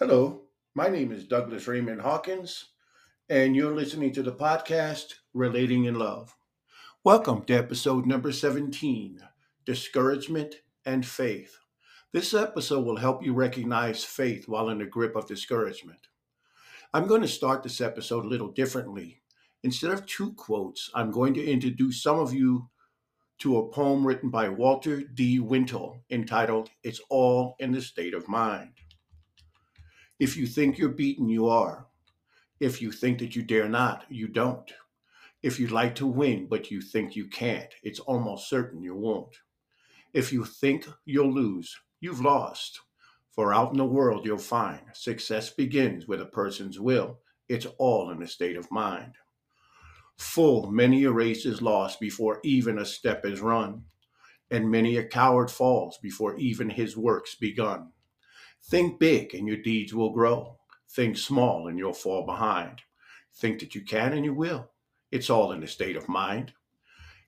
Hello, my name is Douglas Raymond Hawkins, and you're listening to the podcast Relating in Love. Welcome to episode number 17 Discouragement and Faith. This episode will help you recognize faith while in the grip of discouragement. I'm going to start this episode a little differently. Instead of two quotes, I'm going to introduce some of you to a poem written by Walter D. Wintle entitled It's All in the State of Mind. If you think you're beaten, you are. If you think that you dare not, you don't. If you'd like to win, but you think you can't, it's almost certain you won't. If you think you'll lose, you've lost. For out in the world, you'll find success begins with a person's will. It's all in a state of mind. Full many a race is lost before even a step is run, and many a coward falls before even his work's begun. Think big and your deeds will grow. Think small and you'll fall behind. Think that you can and you will. It's all in the state of mind.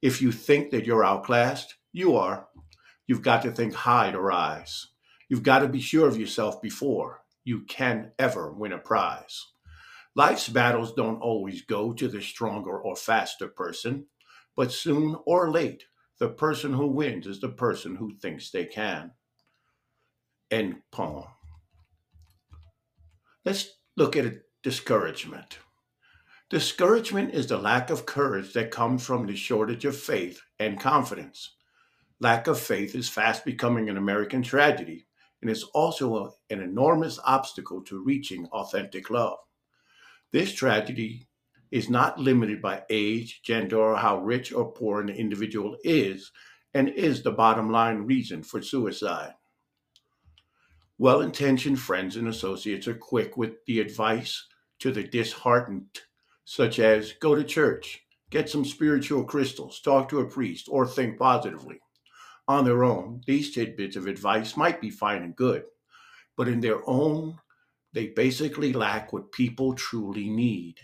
If you think that you're outclassed, you are. You've got to think high to rise. You've got to be sure of yourself before you can ever win a prize. Life's battles don't always go to the stronger or faster person, but soon or late, the person who wins is the person who thinks they can. End poem. Let's look at discouragement. Discouragement is the lack of courage that comes from the shortage of faith and confidence. Lack of faith is fast becoming an American tragedy and is also an enormous obstacle to reaching authentic love. This tragedy is not limited by age, gender, or how rich or poor an individual is, and is the bottom line reason for suicide. Well intentioned friends and associates are quick with the advice to the disheartened, such as go to church, get some spiritual crystals, talk to a priest, or think positively. On their own, these tidbits of advice might be fine and good, but in their own, they basically lack what people truly need.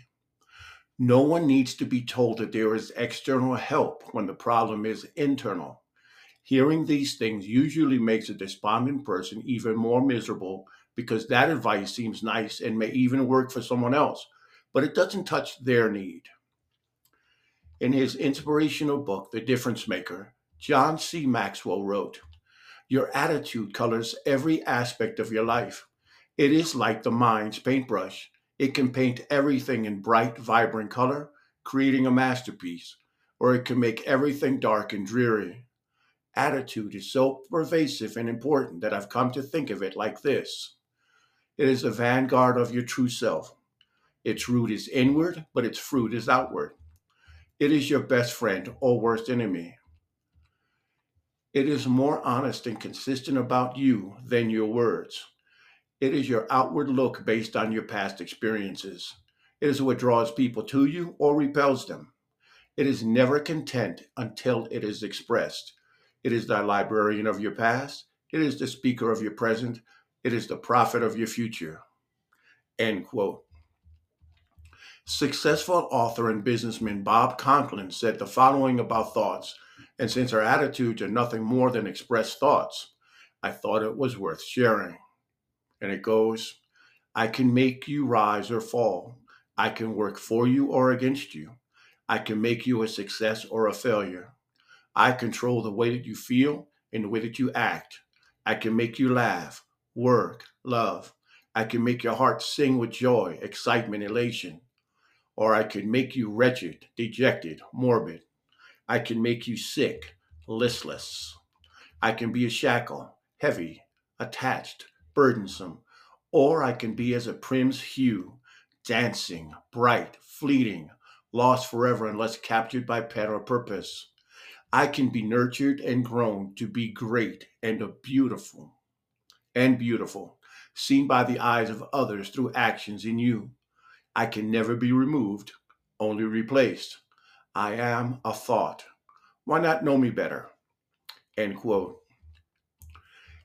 No one needs to be told that there is external help when the problem is internal. Hearing these things usually makes a despondent person even more miserable because that advice seems nice and may even work for someone else, but it doesn't touch their need. In his inspirational book, The Difference Maker, John C. Maxwell wrote, Your attitude colors every aspect of your life. It is like the mind's paintbrush. It can paint everything in bright, vibrant color, creating a masterpiece, or it can make everything dark and dreary attitude is so pervasive and important that I've come to think of it like this it is the vanguard of your true self. Its root is inward, but its fruit is outward. It is your best friend or worst enemy. It is more honest and consistent about you than your words. It is your outward look based on your past experiences. It is what draws people to you or repels them. It is never content until it is expressed. It is thy librarian of your past. It is the speaker of your present. It is the prophet of your future. End quote. Successful author and businessman Bob Conklin said the following about thoughts. And since our attitudes are nothing more than expressed thoughts, I thought it was worth sharing. And it goes I can make you rise or fall. I can work for you or against you. I can make you a success or a failure. I control the way that you feel and the way that you act. I can make you laugh, work, love. I can make your heart sing with joy, excitement, elation. Or I can make you wretched, dejected, morbid. I can make you sick, listless. I can be a shackle, heavy, attached, burdensome. Or I can be as a prim's hue, dancing, bright, fleeting, lost forever unless captured by pen or purpose. I can be nurtured and grown to be great and beautiful and beautiful, seen by the eyes of others through actions in you. I can never be removed, only replaced. I am a thought. Why not know me better? End quote.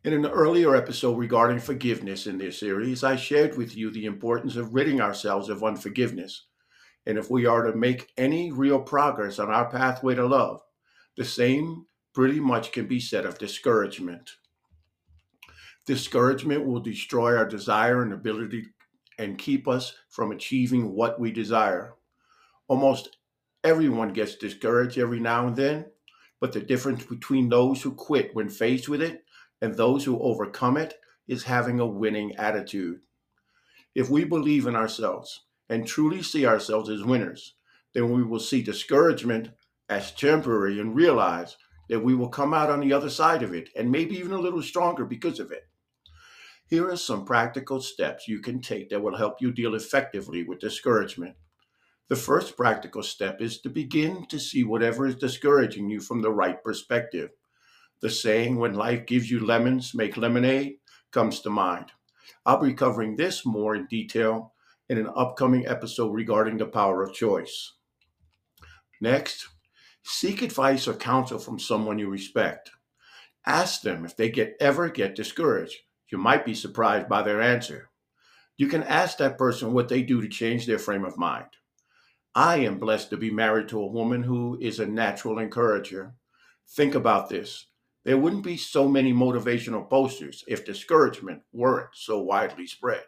In an earlier episode regarding forgiveness in this series, I shared with you the importance of ridding ourselves of unforgiveness. And if we are to make any real progress on our pathway to love, the same pretty much can be said of discouragement. Discouragement will destroy our desire and ability and keep us from achieving what we desire. Almost everyone gets discouraged every now and then, but the difference between those who quit when faced with it and those who overcome it is having a winning attitude. If we believe in ourselves and truly see ourselves as winners, then we will see discouragement as temporary and realize that we will come out on the other side of it and maybe even a little stronger because of it. Here are some practical steps you can take that will help you deal effectively with discouragement. The first practical step is to begin to see whatever is discouraging you from the right perspective. The saying, when life gives you lemons, make lemonade, comes to mind. I'll be covering this more in detail in an upcoming episode regarding the power of choice. Next, seek advice or counsel from someone you respect. Ask them if they get ever get discouraged. You might be surprised by their answer. You can ask that person what they do to change their frame of mind. I am blessed to be married to a woman who is a natural encourager. Think about this. There wouldn't be so many motivational posters if discouragement weren't so widely spread.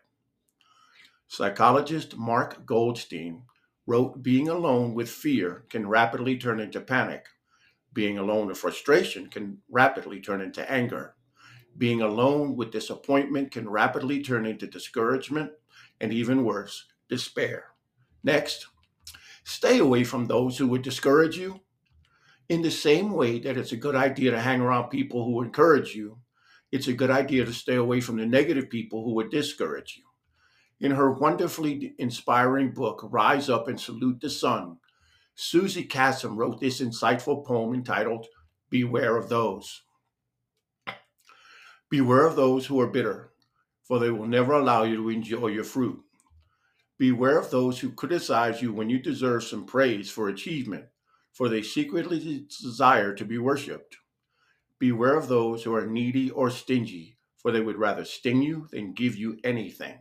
Psychologist Mark Goulston wrote Being alone with fear can rapidly turn into panic. Being alone with frustration can rapidly turn into anger. Being alone with disappointment can rapidly turn into discouragement and even worse, despair. Next, Stay away from those who would discourage you. In the same way that it's a good idea to hang around people who encourage you, it's a good idea to stay away from the negative people who would discourage you. In her wonderfully inspiring book, Rise Up and Salute the Sun, Suzy Kassem wrote this insightful poem entitled Beware of Those. Beware of those who are bitter, for they will never allow you to enjoy your fruit. Beware of those who criticize you when you deserve some praise for achievement, for they secretly desire to be worshiped. Beware of those who are needy or stingy, for they would rather sting you than give you anything.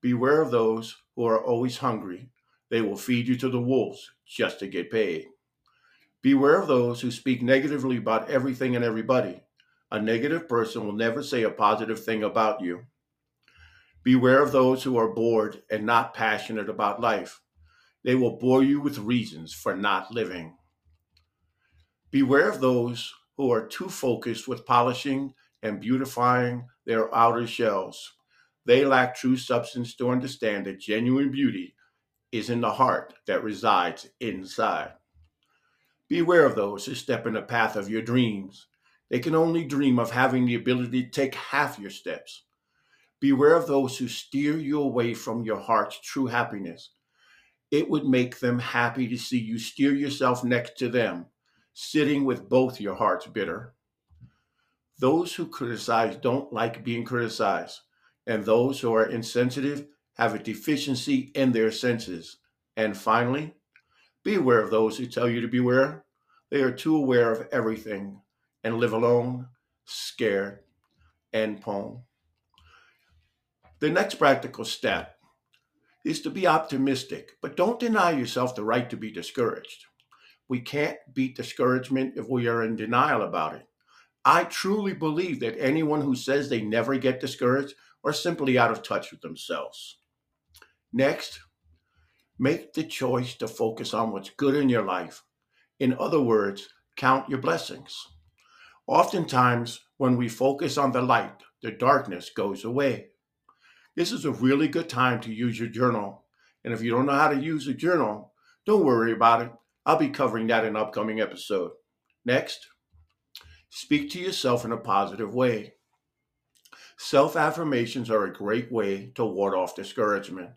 Beware of those who are always hungry. They will feed you to the wolves just to get paid. Beware of those who speak negatively about everything and everybody. A negative person will never say a positive thing about you. Beware of those who are bored and not passionate about life. They will bore you with reasons for not living. Beware of those who are too focused with polishing and beautifying their outer shells. They lack true substance to understand that genuine beauty is in the heart that resides inside. Beware of those who step in the path of your dreams. They can only dream of having the ability to take half your steps. Beware of those who steer you away from your heart's true happiness. It would make them happy to see you steer yourself next to them, sitting with both your hearts bitter. Those who criticize don't like being criticized, and those who are insensitive have a deficiency in their senses. And finally, beware of those who tell you to beware. They are too aware of everything and live alone, scared, and poem. The next practical step is to be optimistic, but don't deny yourself the right to be discouraged. We can't beat discouragement if we are in denial about it. I truly believe that anyone who says they never get discouraged are simply out of touch with themselves. Next, make the choice to focus on what's good in your life. In other words, count your blessings. Oftentimes, when we focus on the light, the darkness goes away. This is a really good time to use your journal. And if you don't know how to use a journal, don't worry about it. I'll be covering that in an upcoming episode. Next, speak to yourself in a positive way. Self affirmations are a great way to ward off discouragement.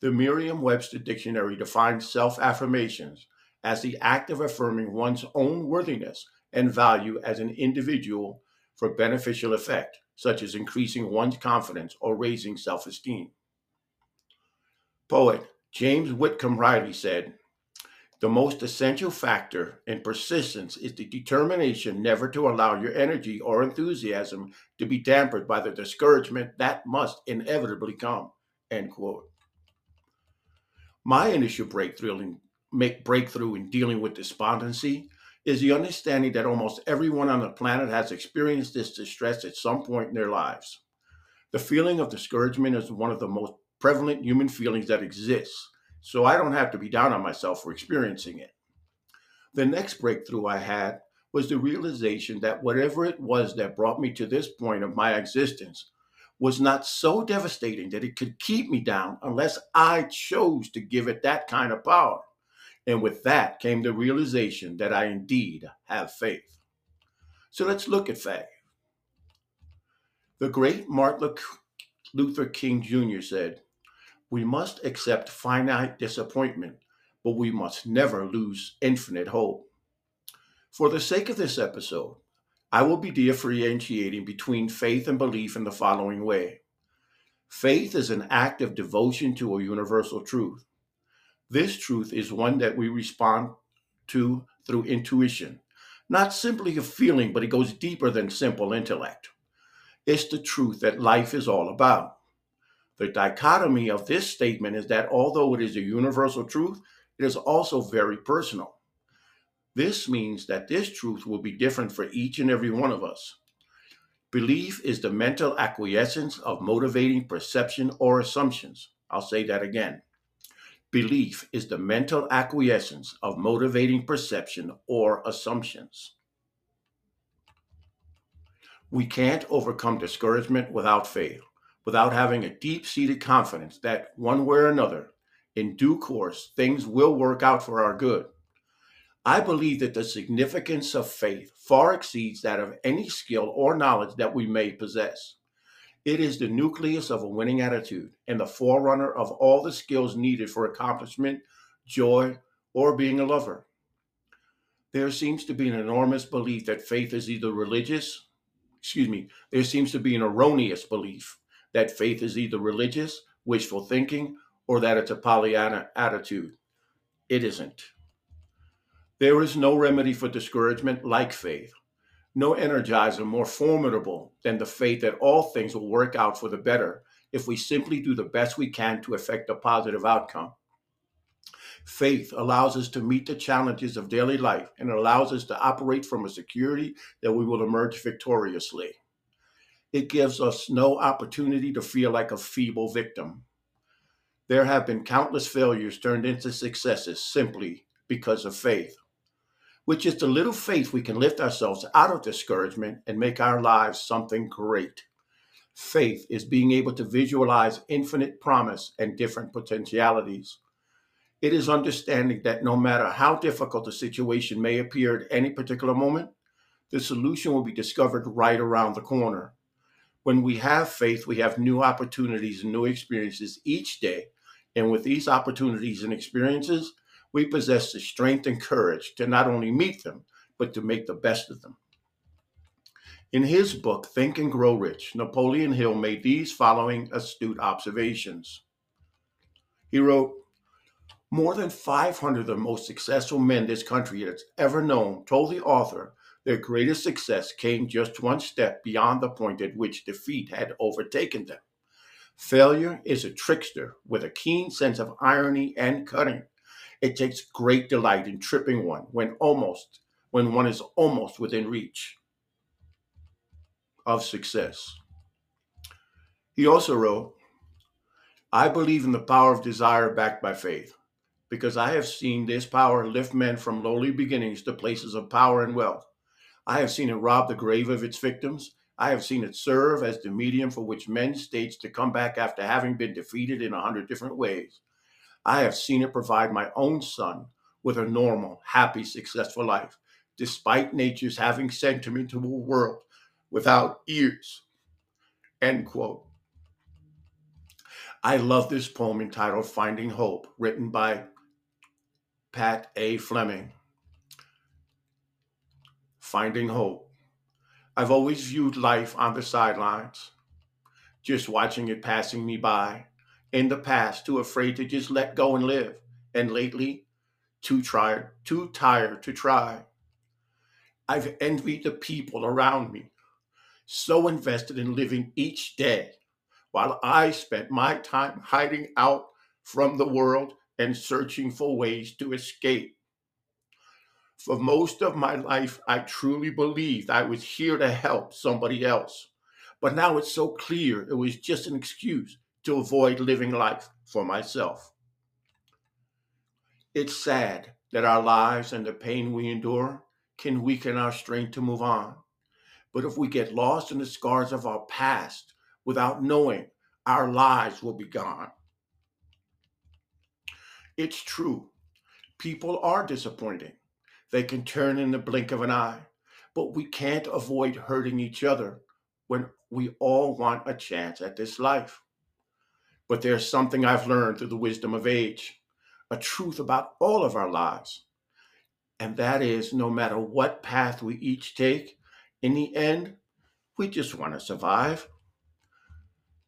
The Merriam Webster Dictionary defines self affirmations as the act of affirming one's own worthiness and value as an individual for beneficial effect such as increasing one's confidence or raising self esteem. Poet James Whitcomb Riley said, The most essential factor in persistence is the determination never to allow your energy or enthusiasm to be dampened by the discouragement that must inevitably come. End quote. My initial breakthrough in, make breakthrough in dealing with despondency is the understanding that almost everyone on the planet has experienced this distress at some point in their lives. The feeling of discouragement is one of the most prevalent human feelings that exists, so I don't have to be down on myself for experiencing it. The next breakthrough I had was the realization that whatever it was that brought me to this point of my existence was not so devastating that it could keep me down unless I chose to give it that kind of power. And with that came the realization that I indeed have faith. So let's look at faith. The great Martin Luther King Jr. said, We must accept finite disappointment, but we must never lose infinite hope. For the sake of this episode, I will be differentiating between faith and belief in the following way. Faith is an act of devotion to a universal truth. This truth is one that we respond to through intuition, not simply a feeling, but it goes deeper than simple intellect. It's the truth that life is all about. The dichotomy of this statement is that although it is a universal truth, it is also very personal. This means that this truth will be different for each and every one of us. Belief is the mental acquiescence of motivating perception or assumptions. I'll say that again. Belief is the mental acquiescence of motivating perception or assumptions. We can't overcome discouragement without faith, without having a deep seated confidence that one way or another, in due course, things will work out for our good. I believe that the significance of faith far exceeds that of any skill or knowledge that we may possess. It is the nucleus of a winning attitude and the forerunner of all the skills needed for accomplishment, joy, or being a lover. There seems to be an enormous belief that faith is either religious, excuse me, there seems to be an erroneous belief that faith is either religious, wishful thinking, or that it's a Pollyanna attitude. It isn't. There is no remedy for discouragement like faith no energizer more formidable than the faith that all things will work out for the better if we simply do the best we can to effect a positive outcome. Faith allows us to meet the challenges of daily life and allows us to operate from a security that we will emerge victoriously. It gives us no opportunity to feel like a feeble victim. There have been countless failures turned into successes simply because of faith which is the little faith we can lift ourselves out of discouragement and make our lives something great. Faith is being able to visualize infinite promise and different potentialities. It is understanding that no matter how difficult a situation may appear at any particular moment, the solution will be discovered right around the corner. When we have faith, we have new opportunities and new experiences each day. And with these opportunities and experiences, we possess the strength and courage to not only meet them, but to make the best of them. In his book, Think and Grow Rich, Napoleon Hill made these following astute observations. He wrote, More than 500 of the most successful men this country has ever known told the author their greatest success came just one step beyond the point at which defeat had overtaken them. Failure is a trickster with a keen sense of irony and cunning it takes great delight in tripping one when almost when one is almost within reach of success. He also wrote, I believe in the power of desire backed by faith, because I have seen this power lift men from lowly beginnings to places of power and wealth. I have seen it rob the grave of its victims. I have seen it serve as the medium for which men stage to come back after having been defeated in a hundred different ways. I have seen it provide my own son with a normal, happy, successful life, despite nature's having sent him into a world without ears. End quote. I love this poem entitled Finding Hope, written by Pat A. Fleming. Finding Hope. I've always viewed life on the sidelines, just watching it passing me by in the past too afraid to just let go and live, and lately too tired, too tired to try. I've envied the people around me, so invested in living each day, while I spent my time hiding out from the world and searching for ways to escape. For most of my life, I truly believed I was here to help somebody else. But now it's so clear it was just an excuse to avoid living life for myself. It's sad that our lives and the pain we endure can weaken our strength to move on. But if we get lost in the scars of our past without knowing, our lives will be gone. It's true. People are disappointing. They can turn in the blink of an eye, but we can't avoid hurting each other when we all want a chance at this life. But there's something I've learned through the wisdom of age a truth about all of our lives. And that is no matter what path we each take, in the end, we just want to survive.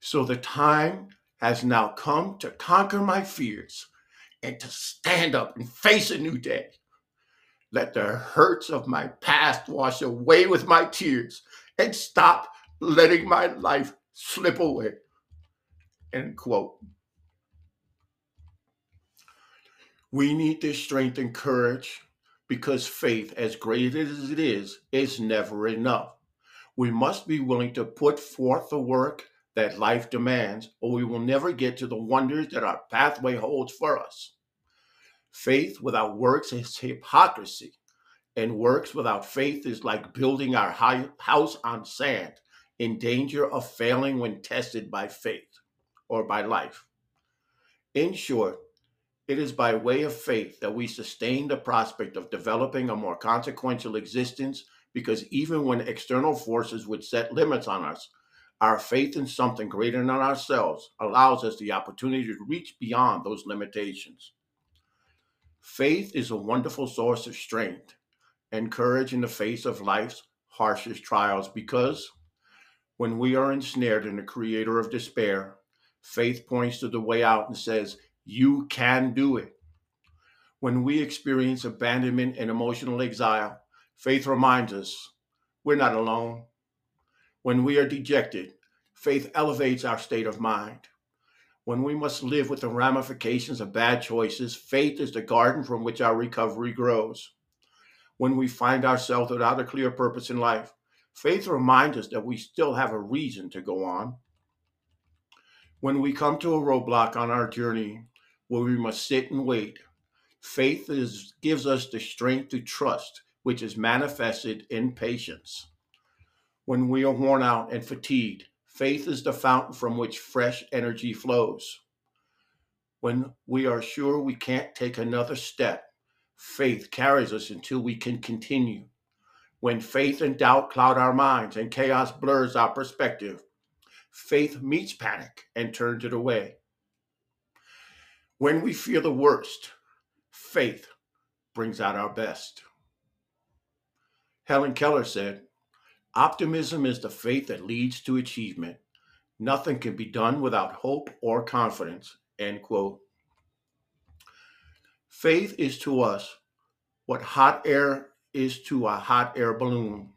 So the time has now come to conquer my fears and to stand up and face a new day. Let the hurts of my past wash away with my tears and stop letting my life slip away. End quote. We need this strength and courage because faith, as great as it is, is never enough. We must be willing to put forth the work that life demands, or we will never get to the wonders that our pathway holds for us. Faith without works is hypocrisy, and works without faith is like building our house on sand, in danger of failing when tested by faith or by life. In short, it is by way of faith that we sustain the prospect of developing a more consequential existence because even when external forces would set limits on us, our faith in something greater than ourselves allows us the opportunity to reach beyond those limitations. Faith is a wonderful source of strength and courage in the face of life's harshest trials because when we are ensnared in the creator of despair, faith points to the way out and says, you can do it. When we experience abandonment and emotional exile, faith reminds us we're not alone. When we are dejected, faith elevates our state of mind. When we must live with the ramifications of bad choices, faith is the garden from which our recovery grows. When we find ourselves without a clear purpose in life, faith reminds us that we still have a reason to go on. When we come to a roadblock on our journey, where we must sit and wait. Faith is, gives us the strength to trust, which is manifested in patience. When we are worn out and fatigued, faith is the fountain from which fresh energy flows. When we are sure we can't take another step, faith carries us until we can continue. When faith and doubt cloud our minds and chaos blurs our perspective, faith meets panic and turns it away. When we fear the worst, faith brings out our best. Helen Keller said, Optimism is the faith that leads to achievement. Nothing can be done without hope or confidence. End quote. Faith is to us what hot air is to a hot air balloon,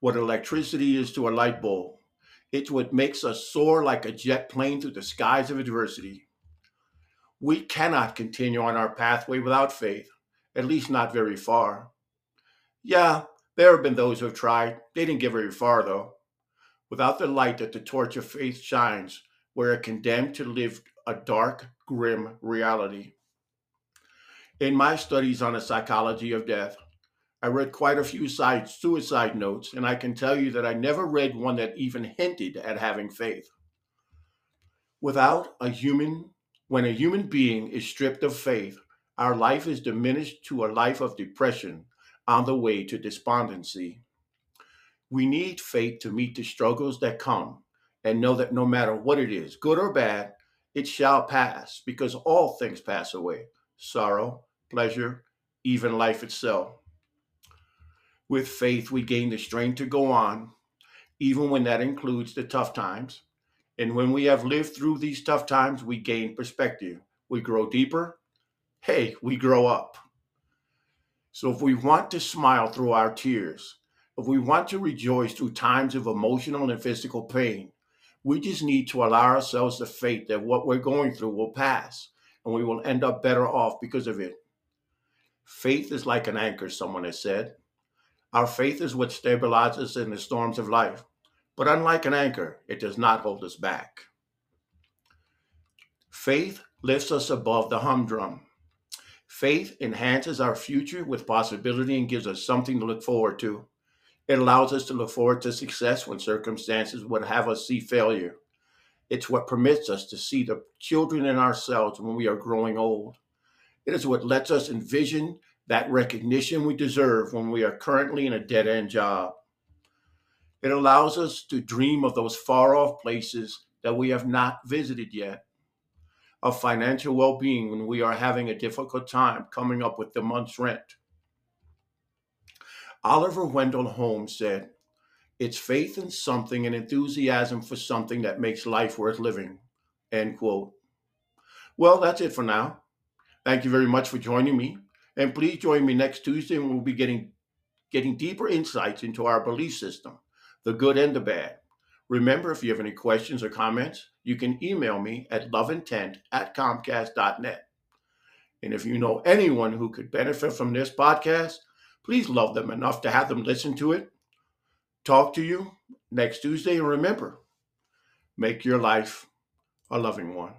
what electricity is to a light bulb. It's what makes us soar like a jet plane through the skies of adversity we cannot continue on our pathway without faith, at least not very far. Yeah, there have been those who have tried. They didn't get very far, though. Without the light that the torch of faith shines, we're condemned to live a dark, grim reality. In my studies on the psychology of death, I read quite a few suicide notes, and I can tell you that I never read one that even hinted at having faith. Without a human when a human being is stripped of faith, our life is diminished to a life of depression on the way to despondency. We need faith to meet the struggles that come and know that no matter what it is, good or bad, it shall pass because all things pass away sorrow, pleasure, even life itself. With faith, we gain the strength to go on, even when that includes the tough times and when we have lived through these tough times, we gain perspective. We grow deeper. Hey, we grow up. So if we want to smile through our tears, if we want to rejoice through times of emotional and physical pain, we just need to allow ourselves the faith that what we're going through will pass and we will end up better off because of it. Faith is like an anchor, someone has said. Our faith is what stabilizes us in the storms of life. But unlike an anchor, it does not hold us back. Faith lifts us above the humdrum. Faith enhances our future with possibility and gives us something to look forward to. It allows us to look forward to success when circumstances would have us see failure. It's what permits us to see the children in ourselves when we are growing old. It is what lets us envision that recognition we deserve when we are currently in a dead end job. It allows us to dream of those far off places that we have not visited yet, of financial well being when we are having a difficult time coming up with the month's rent. Oliver Wendell Holmes said, It's faith in something and enthusiasm for something that makes life worth living. End quote. Well, that's it for now. Thank you very much for joining me. And please join me next Tuesday when we'll be getting getting deeper insights into our belief system, the good and the bad. Remember, if you have any questions or comments, you can email me at loveintent at comcast.net. And if you know anyone who could benefit from this podcast, please love them enough to have them listen to it. Talk to you next Tuesday. And remember, make your life a loving one.